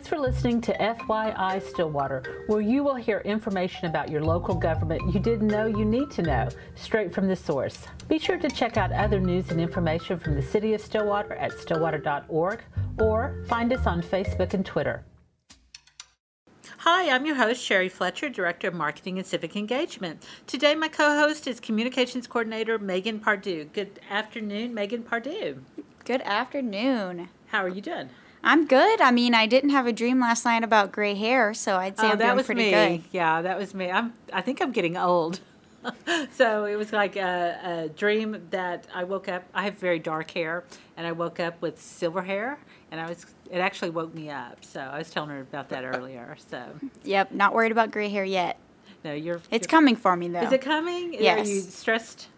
Thanks for listening to FYI Stillwater, where you will hear information about your local government you didn't know you need to know, straight from the source. Be sure to check out other news and information from the City of Stillwater at stillwater.org or find us on Facebook and Twitter. Hi, I'm your host, Sherry Fletcher, Director of Marketing and Civic Engagement. Today, my co host is Communications Coordinator Megan Pardue. Good afternoon, Megan Pardue. Good afternoon. How are you doing? I'm good. I mean, I didn't have a dream last night about gray hair, so I'd say oh, I'm that doing was pretty me. good. Yeah, that was me. I'm. I think I'm getting old. so it was like a, a dream that I woke up. I have very dark hair, and I woke up with silver hair, and I was. It actually woke me up. So I was telling her about that earlier. So Yep, not worried about gray hair yet. no, you're. It's you're- coming for me though. Is it coming? Yes. Are you stressed?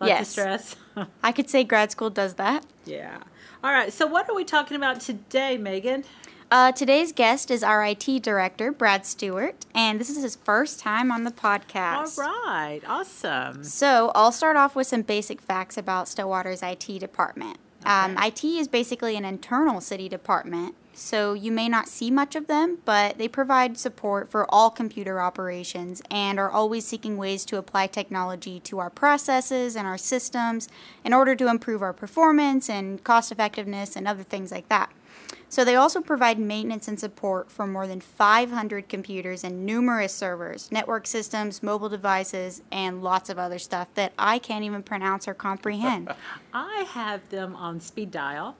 Lots Yes. stress. I could say grad school does that. yeah. All right. So what are we talking about today, Megan? Uh, today's guest is our IT director, Brad Stewart, and this is his first time on the All podcast. right. Awesome. So I'll start off with some basic facts about Stillwater's IT department. Um, IT is basically an internal city department, so you may not see much of them, but they provide support for all computer operations and are always seeking ways to apply technology to our processes and our systems in order to improve our performance and cost effectiveness and other things like that. So they also provide maintenance and support for more than 500 computers and numerous servers, network systems, mobile devices, and lots of other stuff that I can't even pronounce or comprehend. I have them on speed dial,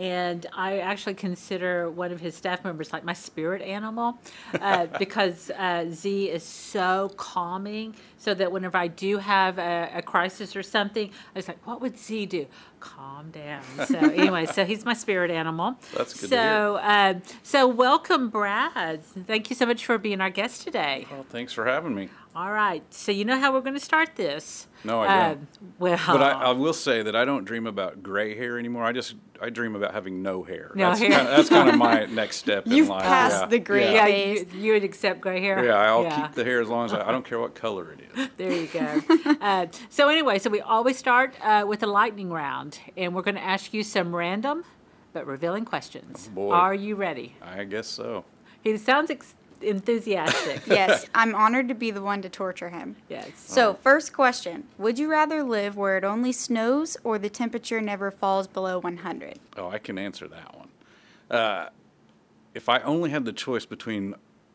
and I actually consider one of his staff members like my spirit animal uh, because uh, Z is so calming. So that whenever I do have a, a crisis or something, I was like, "What would Z do? Calm down." So anyway, so he's my spirit animal. That's good to So, uh, so welcome, Brad. Thank you so much for being our guest today. Well, thanks for having me. All right. So you know how we're going to start this. No, I Uh, don't. well, But I, I will say that I don't dream about gray hair anymore. I just I dream about having no hair. No that's hair. Kinda, that's kind of my next step in You've life. passed yeah. the gray yeah, Yeah. you, you would accept gray hair. Yeah, I'll Yeah. keep the hair as long as I, I don't care what color it is. There you go. uh, so anyway, so we always start uh, with a lightning round, and we're going to ask you some random but revealing questions. Oh, boy. Are you ready? I guess so. He sounds ex- enthusiastic. yes, I'm honored to be the one to torture him. yes. So, first question Would you rather live where it only snows or the temperature never falls below 100? Oh, I can answer that one. Uh, if I only had the choice between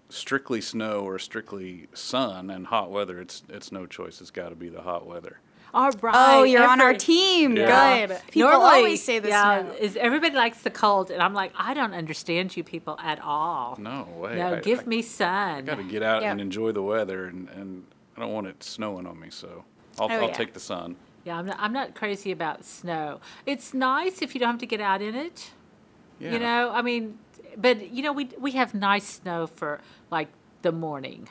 strictly snow or strictly sun and hot weather, it's it's no choice. It's got to be the hot weather. All oh, right. Oh, you're on our team. Yeah. Good. People Normally, always say this. yeah, snow. Is everybody likes the cold, and I'm like, I don't understand you people at all. No way. No, I, give I, me sun. I got to get out Yep. and enjoy the weather, and, and I don't want it snowing on me, so I'll, Oh, I'll yeah. take the sun. Yeah, I'm not, I'm not crazy about snow. It's nice if you don't have to get out in it. Yeah. You know, I mean, but you know, we we have nice snow for like the morning,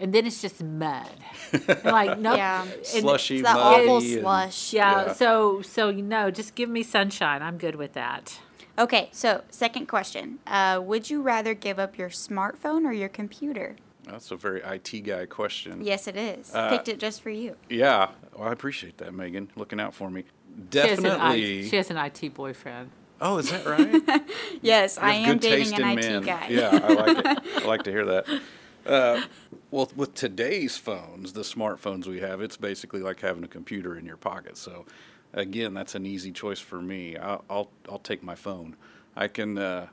and then it's just mud. And, like no, Yeah. Slushy, It's that muddy, awful and- slush. Yeah, Yeah. So so you know, just give me sunshine. I'm good with that. Okay, so second question. Uh, would you rather give up your smartphone or your computer? That's a very IT guy question. Yes, it is. Uh, Picked it just for you. Yeah, well, I appreciate that, Megan, looking out for me. She has, an I, Definitely. she has an IT boyfriend. oh, is that right? Yes, I am dating an IT men. guy. Yeah, I like it. I like to hear that. Uh, well, with today's phones, the smartphones we have, it's basically like having a computer in your pocket. So, again, that's an easy choice for me. I'll I'll, I'll take my phone. I can uh,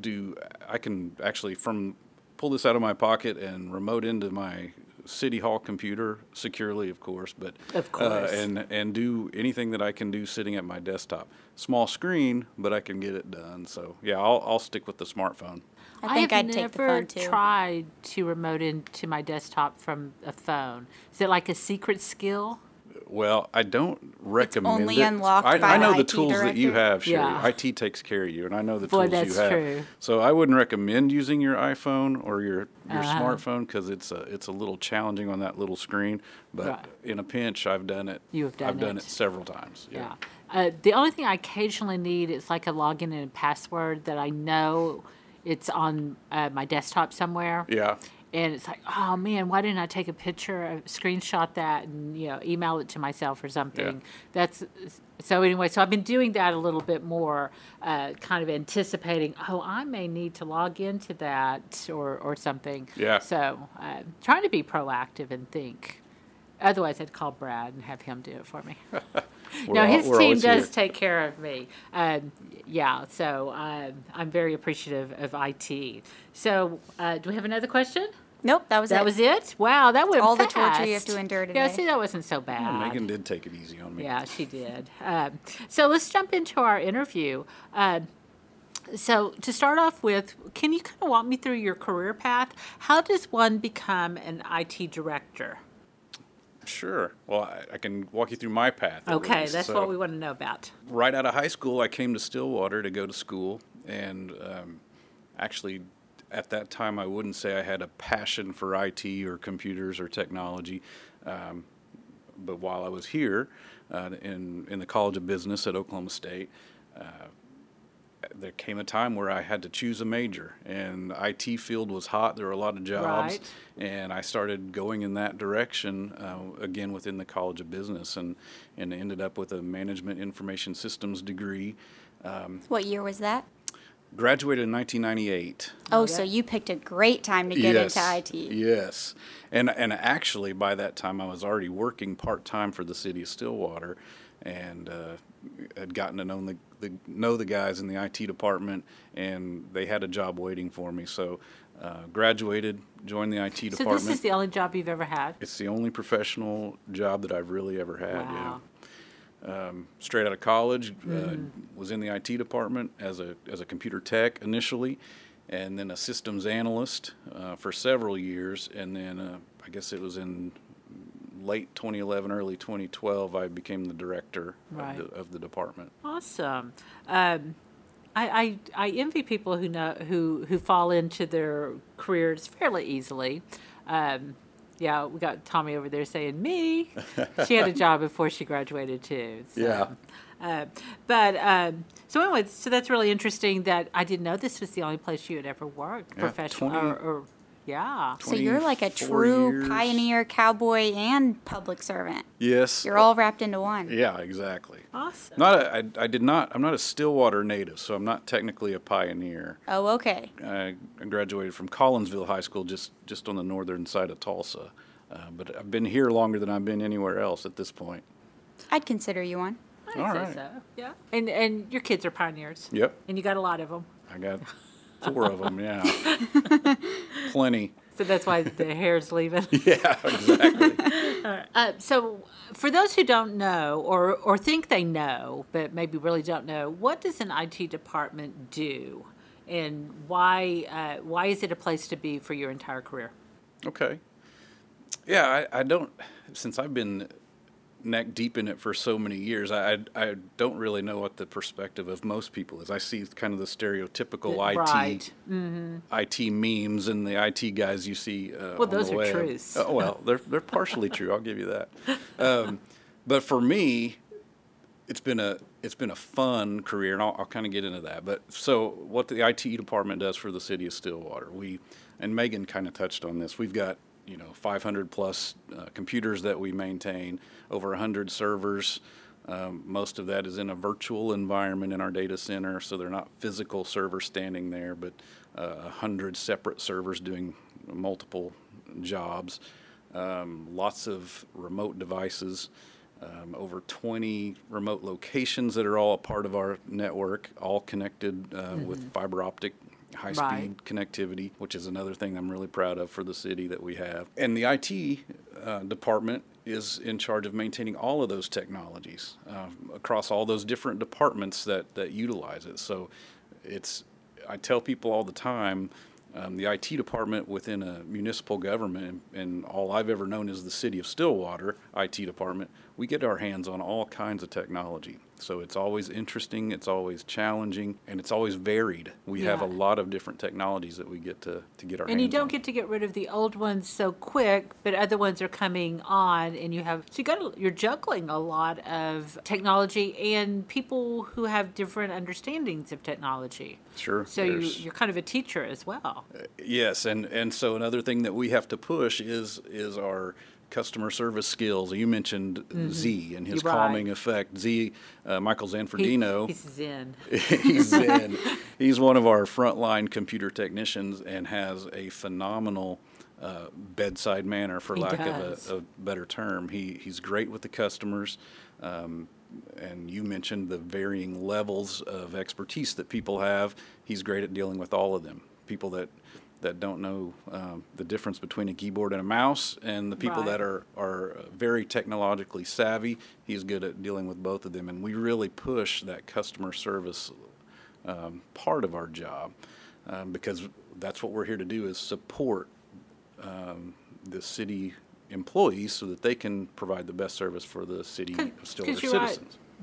do. I can actually from pull this out of my pocket and remote into my city hall computer securely, of course, but Of course. uh, and and do anything that I can do sitting at my desktop. Small screen, but I can get it done. So yeah, I'll I'll stick with the smartphone. I think have would take the never phone too. tried to remote into my desktop from a phone. Is it like a secret skill? Well, I don't recommend only it. unlocked I, by I know the the IT tools that you have, Sherry. Yeah. IT takes care of you, and I know the Boy, tools that's you have. true. So I wouldn't recommend using your iPhone or your your Uh-huh. smartphone because it's a, it's a little challenging on that little screen. But Right. in a pinch, I've done it. You have done I've done it. it several times. Yeah. Uh, the only thing I occasionally need is like a login and a password that I know it's on uh, my desktop somewhere. Yeah. and it's like, oh man, why didn't I take a picture, screenshot that, and you know, email it to myself or something? That's so anyway. So I've been doing that a little bit more, uh, kind of anticipating. Oh, I may need to log into that or or something. Yeah. So uh, trying to be proactive and think. Otherwise, I'd call Brad and have him do it for me. We're no, al- his team does here. take care of me. Um, yeah, so um, I'm very appreciative of IT. So, uh, do we have another question? Nope, that was That it. was it. Wow, that went all the torture you have to endure Yeah, today. see, that wasn't so bad. Megan did take it easy on me. Yeah, she did. Um, so let's jump into our interview. Um, so to start off with, can you kind of walk me through your career path? How does one become an IT director? Sure. Well, I, I can walk you through my path. Okay, least. that's So- what we want to know about. right out of high school, I came to Stillwater to go to school, and um, actually, at that time, I wouldn't say I had a passion for IT or computers or technology. Um, but while I was here uh, in in the College of Business at Oklahoma State, uh, there came a time where I had to choose a major, and IT field was hot. There were a lot of jobs, Right. and I started going in that direction uh, again within the College of Business, and and ended up with a management information systems degree. what year was that? Graduated in 1998. Oh, so you picked a great time to get yes. into IT. Yes, and and actually by that time I was already working part time for the city of Stillwater, and uh, had gotten to know the, the know the guys in the IT department, and they had a job waiting for me. So, uh, graduated, joined the IT So department. this is the only job you've ever had? it's the only professional job that I've really ever had. Wow. Yeah. Um, straight out of college, uh, Mm-hmm. was in the IT department as a as a computer tech initially, and then a systems analyst uh, for several years, and then uh, I guess it was in late 2011, early 2012, I became the director Right. of, the, of the department. Awesome. Um, I, I, I envy people who know who who fall into their careers fairly easily. Um, yeah, we got Tommy over there saying me. She had a job before she graduated too. So. Yeah. Uh, but um, so anyway, so that's really interesting. That I didn't know this was the only place you had ever worked Yeah, professional. 20 or, or, yeah. So you're like a true years. pioneer, cowboy, and public servant. Yes. You're all wrapped into one. Yeah, exactly. Awesome. Not a, I, I did not. I'm not a Stillwater native, so I'm not technically a pioneer. Oh, okay. I graduated from Collinsville High School, just just on the northern side of Tulsa. Uh, but I've been here longer than I've been anywhere else at this point. I'd consider you one. I'd All say right. so. Yeah. And and your kids are pioneers. Yep, And you got a lot of them. I got four of them. Yeah, plenty. So that's why the hair's leaving. Yeah, exactly. Uh, so, for those who don't know or, or think they know, but maybe really don't know, what does an IT department do? And why, uh, why is it a place to be for your entire career? Okay. Yeah, I, I don't. Since I've been neck deep in it for so many years, I, I don't really know what the perspective of most people is. I see kind of the stereotypical IT Right. IT memes and the IT guys you see. Uh, Well, those are web. truths. Oh, well, they're they're partially true. I'll give you that. Um, but for me, it's been a it's been a fun career, and I'll, I'll kind of get into that. But so, what the IT department does for the city of Stillwater, we and Megan kind of touched on this. We've got you know 500 plus uh, computers that we maintain, over 100 servers. Um, most of that is in a virtual environment in our data center, so they're not physical servers standing there, but uh, 100 separate servers doing multiple jobs. Um, lots of remote devices, um, over 20 remote locations that are all a part of our network, all connected uh, with fiber optic high speed Right. connectivity, which is another thing I'm really proud of for the city that we have. And the IT uh, department is in charge of maintaining all of those technologies um, across all those different departments that, that utilize it. So it's, I tell people all the time, um, the IT department within a municipal government, and all I've ever known is the city of Stillwater IT department, we get our hands on all kinds of technology. So it's always interesting, it's always challenging, and it's always varied. We have a lot of different technologies that we get to, to get our And you don't on. get to get rid of the old ones so quick, but other ones are coming on, and you have so you got you're juggling a lot of technology and people who have different understandings of technology. Sure. So you, you're kind of a teacher as well. Uh, yes, and, and so another thing that we have to push is is our customer service skills. You mentioned Z and his You're right. calming effect. Z, uh, Michael He- Zanfordino. he's zen. he's in. He's one of our frontline computer technicians and has a phenomenal uh, bedside manner, for He lack does. of a, a better term. He he's great with the customers. Um, and you mentioned the varying levels of expertise that people have. He's great at dealing with all of them. People that that don't know um, the difference between a keyboard and a mouse, and the people Right. that are are very technologically savvy. He's good at dealing with both of them, and we really push that customer service um, part of our job um, because that's what we're here to do is support um, the city employees so that they can provide the best service for the city of Stillwater you're right.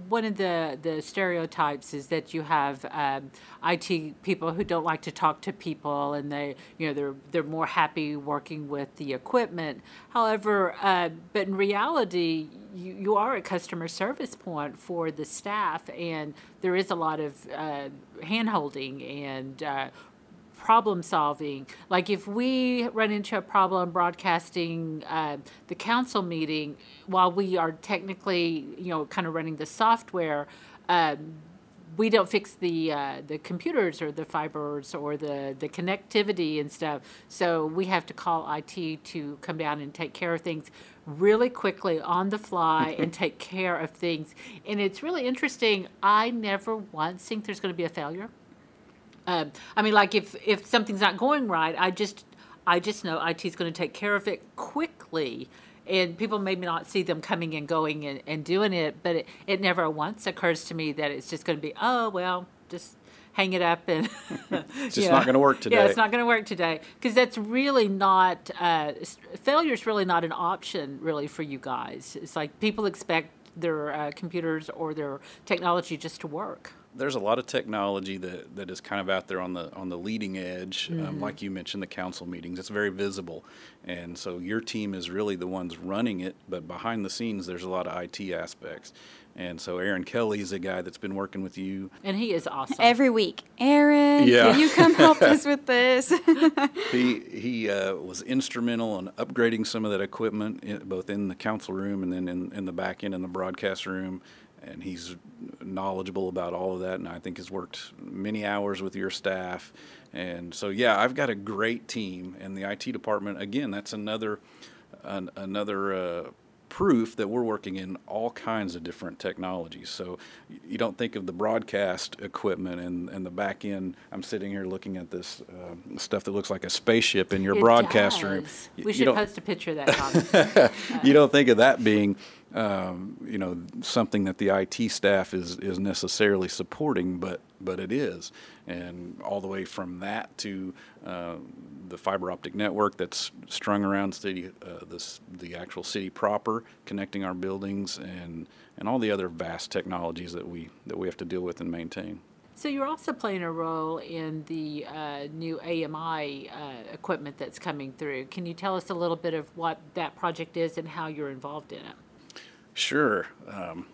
One of the, the stereotypes is that you have um, IT people who don't like to talk to people, and they you know they're they're more happy working with the equipment. However, uh, but in reality, you, you are a customer service point for the staff, and there is a lot of uh, hand holding and uh, problem solving. Like if we run into a problem broadcasting uh, the council meeting while we are technically, you know, kind of running the software, um, we don't fix the uh, the computers or the fibers or the the connectivity and stuff. So we have to call IT to come down and take care of things really quickly on the fly and take care of things. And it's really interesting. I never once think there's going to be a failure. Um, I mean, like if if something's not going right, I just I just know IT's going to take care of it quickly, and people maybe not see them coming and going and, and doing it, but it, it never once occurs to me that it's just going to be oh well, just hang it up and it's just not gonna work today. Yeah, it's not going to work today because that's really not uh, failure is really not an option really for you guys. It's like people expect their uh, computers or their technology just to work. There's a lot of technology that, that is kind of out there on the on the leading edge. Mm-hmm. Um, like you mentioned, the council meetings, it's very visible, and so your team is really the ones running it. But behind the scenes, there's a lot of IT aspects, and so Aaron Kelly is a guy that's been working with you. And he is awesome. Every week, Aaron, Yeah. can you come help us with this? He he uh, was instrumental in upgrading some of that equipment, in, both in the council room and then in, in the back end in the broadcast room. And he's knowledgeable about all of that, and I think has worked many hours with your staff. And so, yeah, I've got a great team, and the IT department. Again, that's another an, another uh, proof that we're working in all kinds of different technologies. So you don't think of the broadcast equipment and, and the back end. I'm sitting here looking at this um stuff that looks like a spaceship in your It broadcast room. does. Y- We you should post a picture of that, you don't think of that being, um, you know, something that the IT staff is is necessarily supporting, but but it is, and all the way from that to uh, the fiber optic network that's strung around city, uh, this the actual city proper, connecting our buildings, and and all the other vast technologies that we that we have to deal with and maintain. so you're also playing a role in the uh, new AMI uh, equipment that's coming through. Can you tell us a little bit of what that project is and how you're involved in it? Sure. Um,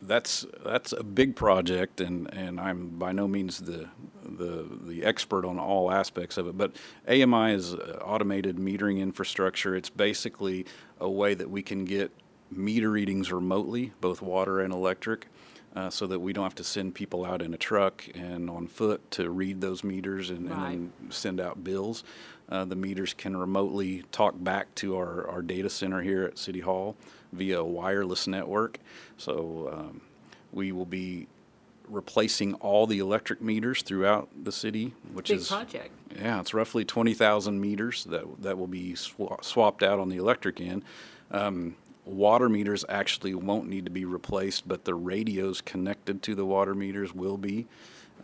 that's that's a big project, and, and I'm by no means the, the the expert on all aspects of it. But AMI is uh, automated metering infrastructure. It's basically a way that we can get meter readings remotely, both water and electric, uh, so that we don't have to send people out in a truck and on foot to read those meters and, and then send out bills. Uh, the meters can remotely talk back to our, our data center here at City Hall via a wireless network. So um, we will be replacing all the electric meters throughout the city, which is. Big is project. yeah, it's roughly 20,000 meters that, that will be swa- swapped out on the electric end. Um, water meters actually won't need to be replaced, but the radios connected to the water meters will be.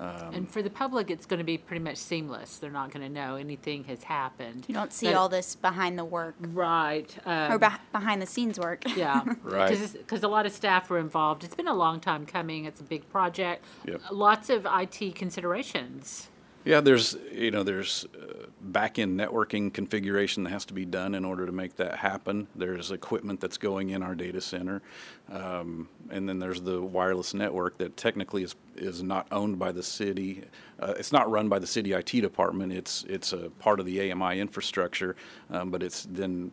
And for the public, it's going to be pretty much seamless. They're not going to know anything has happened. You don't see But- all this behind the work Right. um, or beh behind the scenes work. Yeah. Right. Because a lot of staff were involved. It's been a long time coming. It's a big project. Yep. Lots of IT considerations. Yeah, there's you know there's uh, back-end networking configuration that has to be done in order to make that happen. There's equipment that's going in our data center, um, and then there's the wireless network that technically is is not owned by the city. Uh, it's not run by the city IT department. It's it's a part of the AMI infrastructure, um, but it's then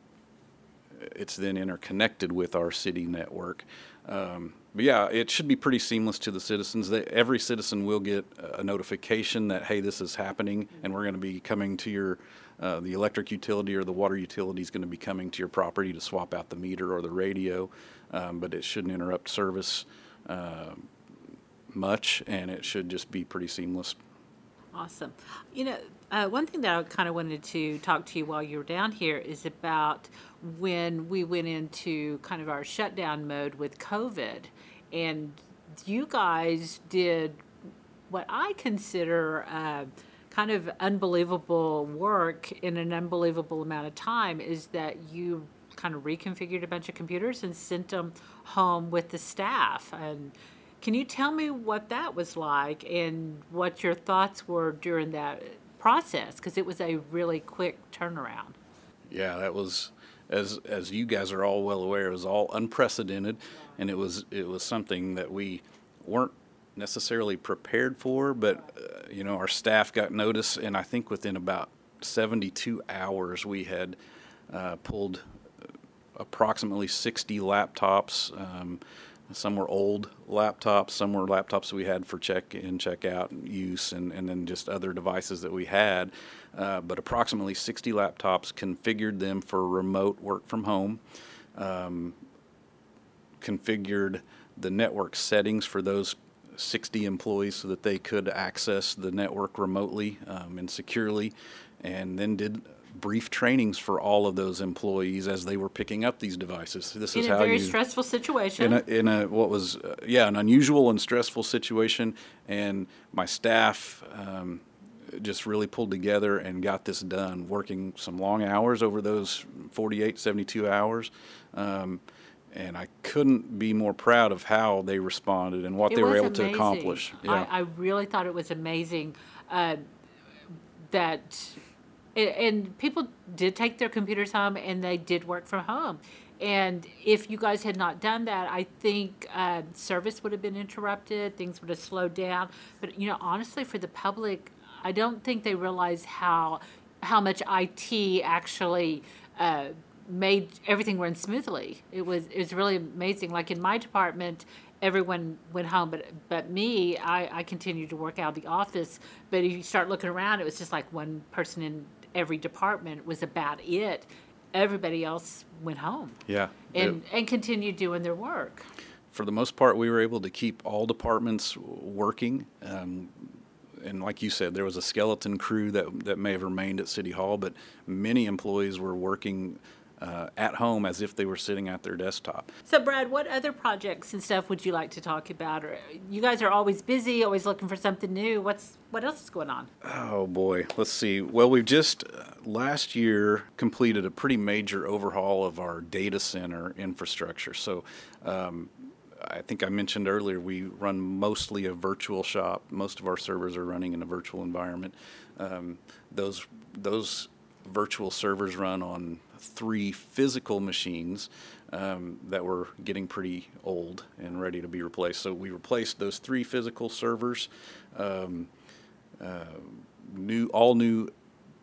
it's then interconnected with our city network. Um, but yeah, it should be pretty seamless to the citizens. They, every citizen will get a notification that hey, this is happening, and we're going to be coming to your uh, the electric utility or the water utility is going to be coming to your property to swap out the meter or the radio. Um, but it shouldn't interrupt service uh, much, and it should just be pretty seamless. Awesome. You know, uh, one thing that I kind of wanted to talk to you while you were down here is about when we went into kind of our shutdown mode with COVID. And you guys did what I consider uh, kind of unbelievable work in an unbelievable amount of time is that you kind of reconfigured a bunch of computers and sent them home with the staff. And can you tell me what that was like and what your thoughts were during that process? Because it was a really quick turnaround. Yeah, that was as as you guys are all well aware, it was all unprecedented, and it was it was something that we weren't necessarily prepared for. But uh, you know, our staff got notice, and I think within about 72 hours, we had uh, pulled approximately 60 laptops. Um, some were old laptops, some were laptops we had for check in, check out use, and, and then just other devices that we had. Uh, but approximately 60 laptops configured them for remote work from home. Um, configured the network settings for those 60 employees so that they could access the network remotely um, and securely, and then did brief trainings for all of those employees as they were picking up these devices. This is In a how very you stressful situation. in a, in a what was uh, yeah an unusual and stressful situation. And my staff um, just really pulled together and got this done working some long hours over those 48 72 hours. Um, and I couldn't be more proud of how they responded and what It they were able to accomplish. Yeah. I, I really thought it was amazing uh, that, and, people did take their computers home and they did work from home. And if you guys had not done that, I think uh, service would have been interrupted, things would have slowed down. But you know, honestly, for the public, I don't think they realize how how much IT actually uh, made everything run smoothly. It was it was really amazing. Like in my department, everyone went home, but but me, I, I continued to work out of the office. But if you start looking around, it was just like one person in every department was about it. Everybody else went home yeah and It- and continued doing their work. for the most part, we were able to keep all departments working. Um, and like you said, there was a skeleton crew that, that may have remained at City Hall, but many employees were working uh, at home as if they were sitting at their desktop. So, Brad, what other projects and stuff would you like to talk about? Or you guys are always busy, always looking for something new. What's what else is going on? Oh boy, let's see. Well, we've just uh, last year completed a pretty major overhaul of our data center infrastructure. So, um, I think I mentioned earlier we run mostly a virtual shop. Most of our servers are running in a virtual environment. Um, those those virtual servers run on three physical machines um, that were getting pretty old and ready to be replaced. So we replaced those three physical servers. Um, new all new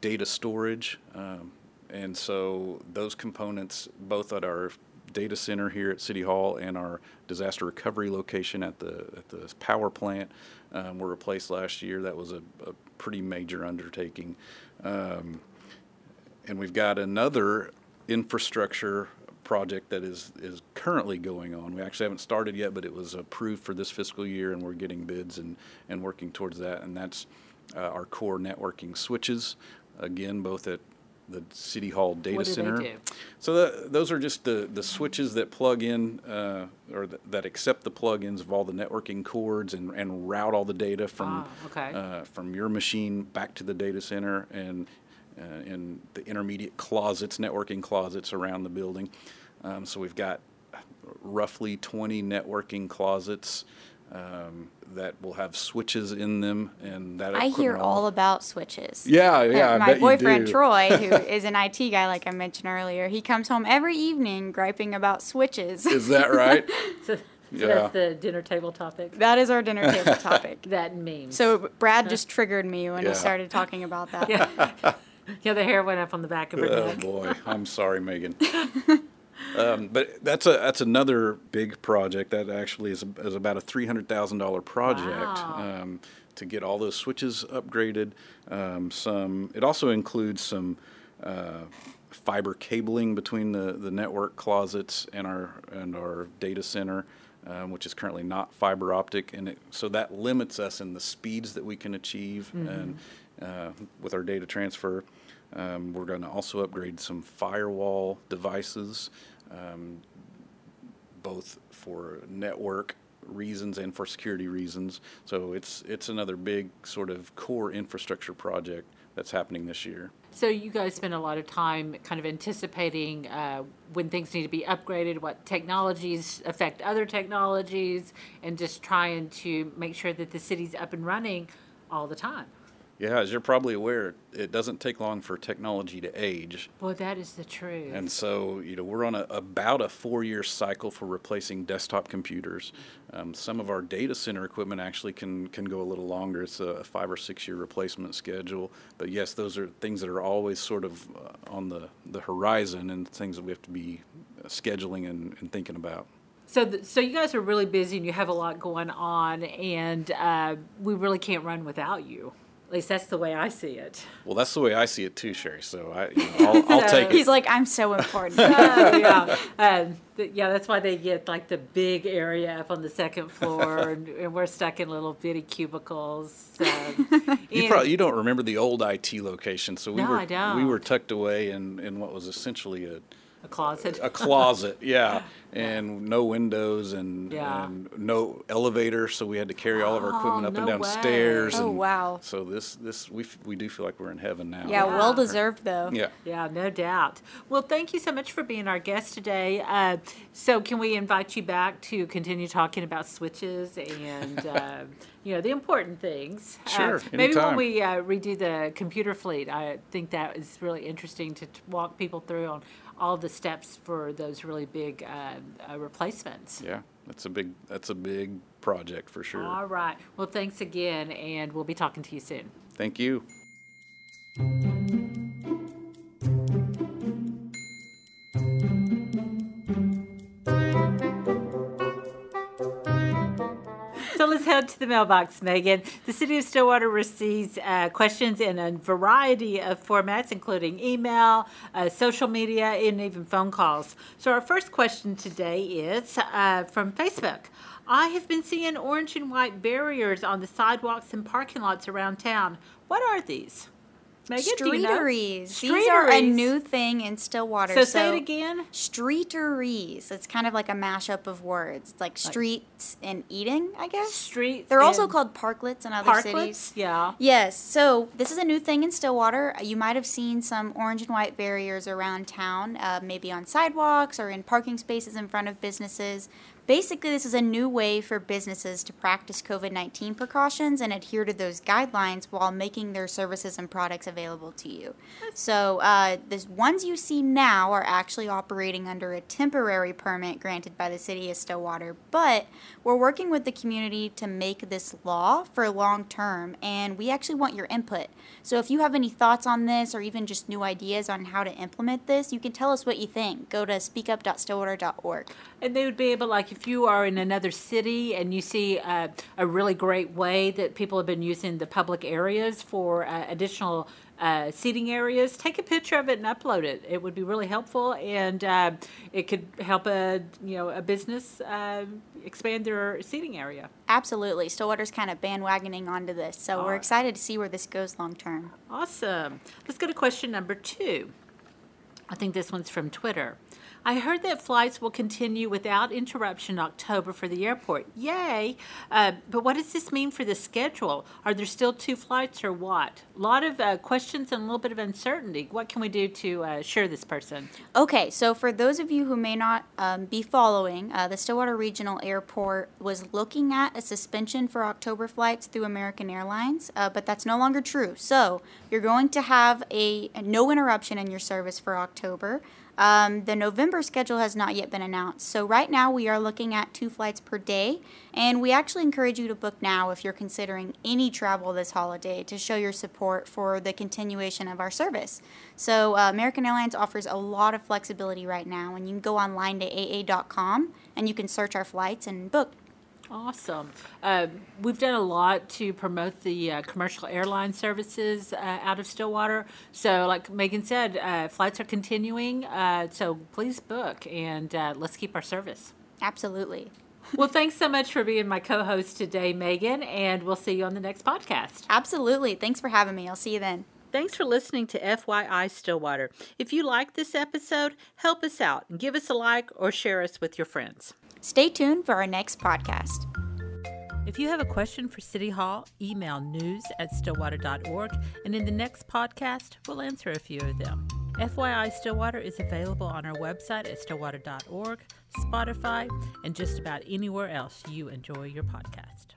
data storage um, and so those components both at our data center here at city hall and our disaster recovery location at the at the power plant um, were replaced last year that was a, a pretty major undertaking um, and we've got another infrastructure project that is, is currently going on. We actually haven't started yet, but it was approved for this fiscal year, and we're getting bids and, and working towards that. And that's uh, our core networking switches, again, both at the City Hall Data What do they Center. do? So the, those are just the, the switches that plug in, uh, or th- that accept the plugins of all the networking cords and, and route all the data from, Ah, okay. uh, from your machine back to the data center and in the intermediate closets, networking closets around the building. Um, so we've got roughly 20 networking closets um, that will have switches in them, and that I hear equipment all about switches. Yeah, Uh, yeah. I my bet you boyfriend do. Troy, who is an IT guy, like I mentioned earlier, he comes home every evening griping about switches. Is that right? So, so Yeah. that's the dinner table topic. that is our dinner table topic. That means. So Brad just triggered me when Yeah. he started talking about that. yeah. yeah, the hair went up on the back of her head. Oh neck. boy, I'm sorry, Megan. Um, but that's a that's another big project that actually is, a, is about a three hundred thousand dollar project Wow. um, to get all those switches upgraded. Um, some it also includes some uh, fiber cabling between the, the network closets and our and our data center. Um, which is currently not fiber optic, and it, so that limits us in the speeds that we can achieve, and uh, with our data transfer. Um, we're going to also upgrade some firewall devices, um, both for network reasons and for security reasons. So it's it's another big sort of core infrastructure project that's happening this year. So you guys spend a lot of time kind of anticipating uh, when things need to be upgraded, what technologies affect other technologies, and just trying to make sure that the city's up and running all the time. Yeah, as you're probably aware, it doesn't take long for technology to age. Well, that is the truth. And so, you know, we're on a, about a four-year cycle for replacing desktop computers. Um, some of our data center equipment actually can, can go a little longer. It's a five or six-year replacement schedule. But yes, those are things that are always sort of uh, on the, the horizon and things that we have to be uh, scheduling and, and thinking about. So, th- so you guys are really busy and you have a lot going on, and uh, we really can't run without you. At least that's the way I see it. Well, that's the way I see it too, Sherry. So I, you know, I'll, I'll take He's like, I'm so important. Oh, yeah. Um, th- yeah, that's why they get like the big area up on the second floor, and, and we're stuck in little bitty cubicles. Um, You probably you don't remember the old IT location, so we No, were I don't. we were tucked away in, in what was essentially a a closet. a closet, yeah, and no windows and, Yeah. and no elevator, so we had to carry all of our equipment Oh, up and down way. stairs. Oh, and wow. So this this we f- we do feel like we're in heaven now. yeah, Yeah. well deserved though. Yeah. Yeah, no doubt. Well, thank you so much for being our guest today. Uh, so, can we invite you back to continue talking about switches and uh, you know the important things? Sure, Uh, maybe when we uh, redo the computer fleet, I think that is really interesting to t- walk people through on all the steps for those really big uh, uh, replacements. Yeah, that's a big that's a big project for sure. All right. Well, thanks again, and we'll be talking to you soon. Thank you. Head to the mailbox, Megan. The City of Stillwater receives uh, questions in a variety of formats, including email, uh, social media, and even phone calls. So our first question today is uh, from Facebook. I have been seeing orange and white barriers on the sidewalks and parking lots around town. What are these? Megan, do you know? Streeteries. These are a new thing in Stillwater. So say it again. Streeteries. It's kind of like a mashup of words. It's like streets and eating, I guess. Streets. They're also called parklets in other cities. parklets. Yeah. Yes, so this is a new thing in Stillwater. You might have seen some orange and white barriers around town, uh, maybe on sidewalks or in parking spaces in front of businesses. Basically, this is a new way for businesses to practice COVID 19 precautions and adhere to those guidelines while making their services and products available to you. So, uh, the ones you see now are actually operating under a temporary permit granted by the city of Stillwater, but we're working with the community to make this law for long term, and we actually want your input. So, if you have any thoughts on this or even just new ideas on how to implement this, you can tell us what you think. Go to speakup.stillwater.org. And they would be able, like, if you are in another city and you see uh, a really great way that people have been using the public areas for uh, additional uh, seating areas, take a picture of it and upload it. It would be really helpful, and uh, it could help a you know a business uh, expand their seating area. Absolutely. Stillwater's kind of bandwagoning onto this, so we're Alright. excited to see where this goes long term. Awesome. Let's go to question number two. I think this one's from Twitter. I heard that flights will continue without interruption in October for the airport. Yay! Uh, but what does this mean for the schedule? Are there still two flights or what? A lot of uh, questions and a little bit of uncertainty. What can we do to uh, assure this person? Okay, so for those of you who may not um, be following, uh, the Stillwater Regional Airport was looking at a suspension for October flights through American Airlines, uh, but that's no longer true. So you're going to have a, a no interruption in your service for October. Um, the November schedule has not yet been announced. So, right now we are looking at two flights per day, and we actually encourage you to book now if you're considering any travel this holiday to show your support for the continuation of our service. So, uh, American Airlines offers a lot of flexibility right now, and you can go online to aa.com and you can search our flights and book. Awesome. Uh, we've done a lot to promote the uh, commercial airline services uh, out of Stillwater. So, like Megan said, uh, flights are continuing. Uh, so, please book and uh, let's keep our service. Absolutely. well, thanks so much for being my co host today, Megan, and we'll see you on the next podcast. Absolutely. Thanks for having me. I'll see you then. Thanks for listening to FYI Stillwater. If you like this episode, help us out and give us a like or share us with your friends. Stay tuned for our next podcast. If you have a question for City Hall, email news at stillwater.org, and in the next podcast, we'll answer a few of them. FYI Stillwater is available on our website at stillwater.org, Spotify, and just about anywhere else you enjoy your podcast.